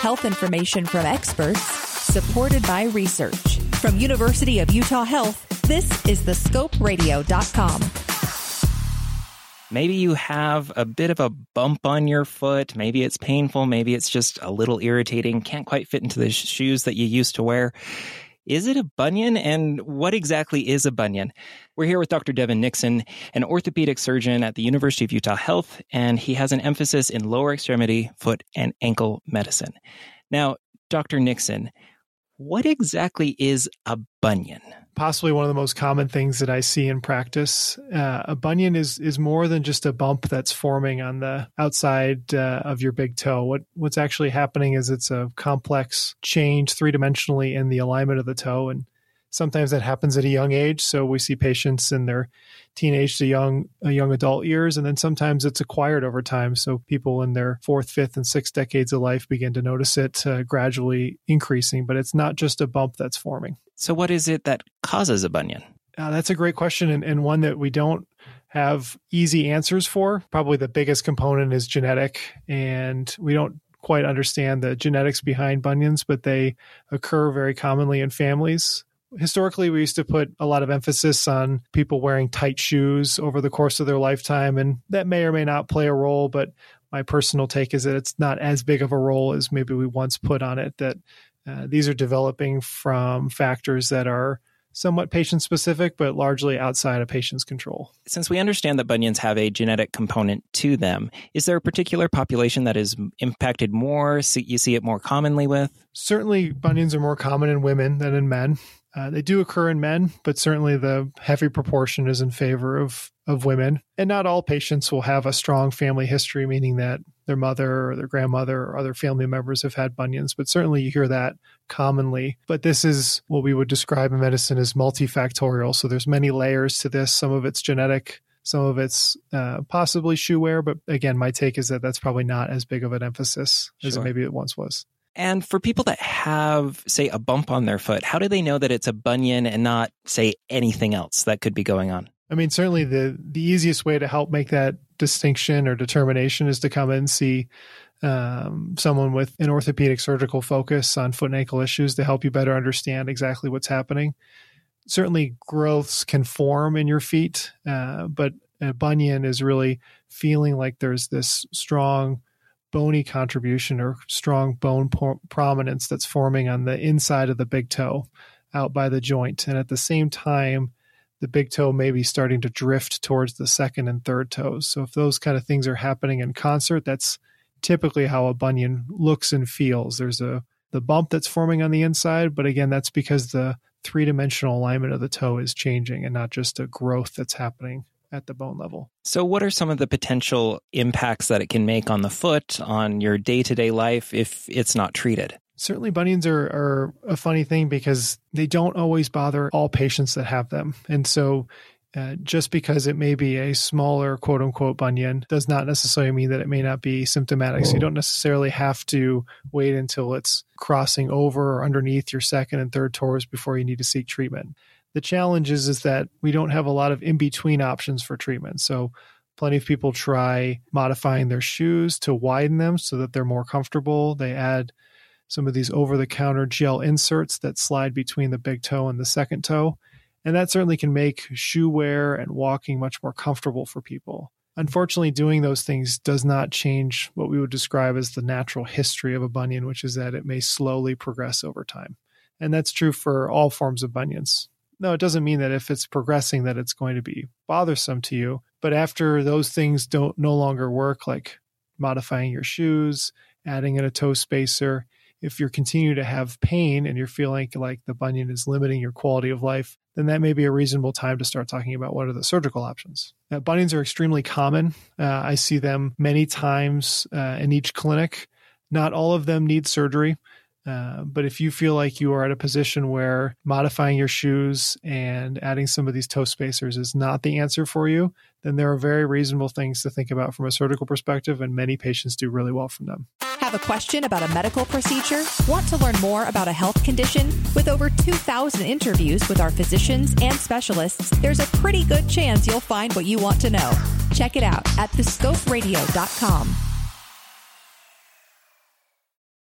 Health information from experts, supported by research. From University of Utah Health, this is thescoperadio.com. Maybe you have a bit of a bump on your foot. Maybe it's painful. Maybe it's just a little irritating. Can't quite fit into the shoes that you used to wear. Is it a bunion? And what exactly is a bunion? We're here with Dr. Devon Nixon, an orthopedic surgeon at the University of Utah Health, and he has an emphasis in lower extremity, foot, and ankle medicine. Now, Dr. Nixon, what exactly is a bunion? Possibly one of the most common things that I see in practice. Uh, a bunion is is more than just a bump that's forming on the outside uh, of your big toe. What what's actually happening is it's a complex change three dimensionally in the alignment of the toe, and sometimes that happens at a young age. So we see patients in their teenage to young young adult years, and then sometimes it's acquired over time. So people in their fourth, fifth, and sixth decades of life begin to notice it uh, gradually increasing. But it's not just a bump that's forming. So, what is it that causes a bunion? Uh, that's a great question, and, and one that we don't have easy answers for. Probably the biggest component is genetic, and we don't quite understand the genetics behind bunions, but they occur very commonly in families historically we used to put a lot of emphasis on people wearing tight shoes over the course of their lifetime and that may or may not play a role but my personal take is that it's not as big of a role as maybe we once put on it that uh, these are developing from factors that are somewhat patient specific, but largely outside of patient's control. Since we understand that bunions have a genetic component to them, is there a particular population that is impacted more? You see it more commonly with? Certainly, bunions are more common in women than in men. Uh, they do occur in men, but certainly the heavy proportion is in favor of, of women. And not all patients will have a strong family history, meaning that their mother or their grandmother or other family members have had bunions, but certainly you hear that commonly. But this is what we would describe in medicine as multifactorial. So there's many layers to this. Some of it's genetic, some of it's uh, possibly shoe wear. But again, my take is that that's probably not as big of an emphasis sure. as maybe it once was. And for people that have, say, a bump on their foot, how do they know that it's a bunion and not, say, anything else that could be going on? I mean, certainly the the easiest way to help make that distinction or determination is to come and see um, someone with an orthopedic surgical focus on foot and ankle issues to help you better understand exactly what's happening. Certainly, growths can form in your feet, uh, but a bunion is really feeling like there's this strong bony contribution or strong bone por- prominence that's forming on the inside of the big toe out by the joint. And at the same time, the big toe may be starting to drift towards the second and third toes. So if those kind of things are happening in concert, that's typically how a bunion looks and feels. There's a the bump that's forming on the inside, but again, that's because the three-dimensional alignment of the toe is changing and not just a growth that's happening at the bone level. So, what are some of the potential impacts that it can make on the foot, on your day to day life if it's not treated? Certainly, bunions are, are a funny thing because they don't always bother all patients that have them. And so, uh, just because it may be a smaller quote unquote bunion does not necessarily mean that it may not be symptomatic. So you don't necessarily have to wait until it's crossing over or underneath your second and third toes before you need to seek treatment. The challenge is, is that we don't have a lot of in between options for treatment. So plenty of people try modifying their shoes to widen them so that they're more comfortable. They add some of these over the counter gel inserts that slide between the big toe and the second toe. And that certainly can make shoe wear and walking much more comfortable for people. Unfortunately, doing those things does not change what we would describe as the natural history of a bunion, which is that it may slowly progress over time. And that's true for all forms of bunions. No, it doesn't mean that if it's progressing that it's going to be bothersome to you. But after those things don't no longer work, like modifying your shoes, adding in a toe spacer, if you're continuing to have pain and you're feeling like the bunion is limiting your quality of life, then that may be a reasonable time to start talking about what are the surgical options. Now, bunions are extremely common. Uh, I see them many times uh, in each clinic. Not all of them need surgery. Uh, but if you feel like you are at a position where modifying your shoes and adding some of these toe spacers is not the answer for you, then there are very reasonable things to think about from a surgical perspective, and many patients do really well from them. Have a question about a medical procedure? Want to learn more about a health condition? With over 2,000 interviews with our physicians and specialists, there's a pretty good chance you'll find what you want to know. Check it out at thescoperadio.com.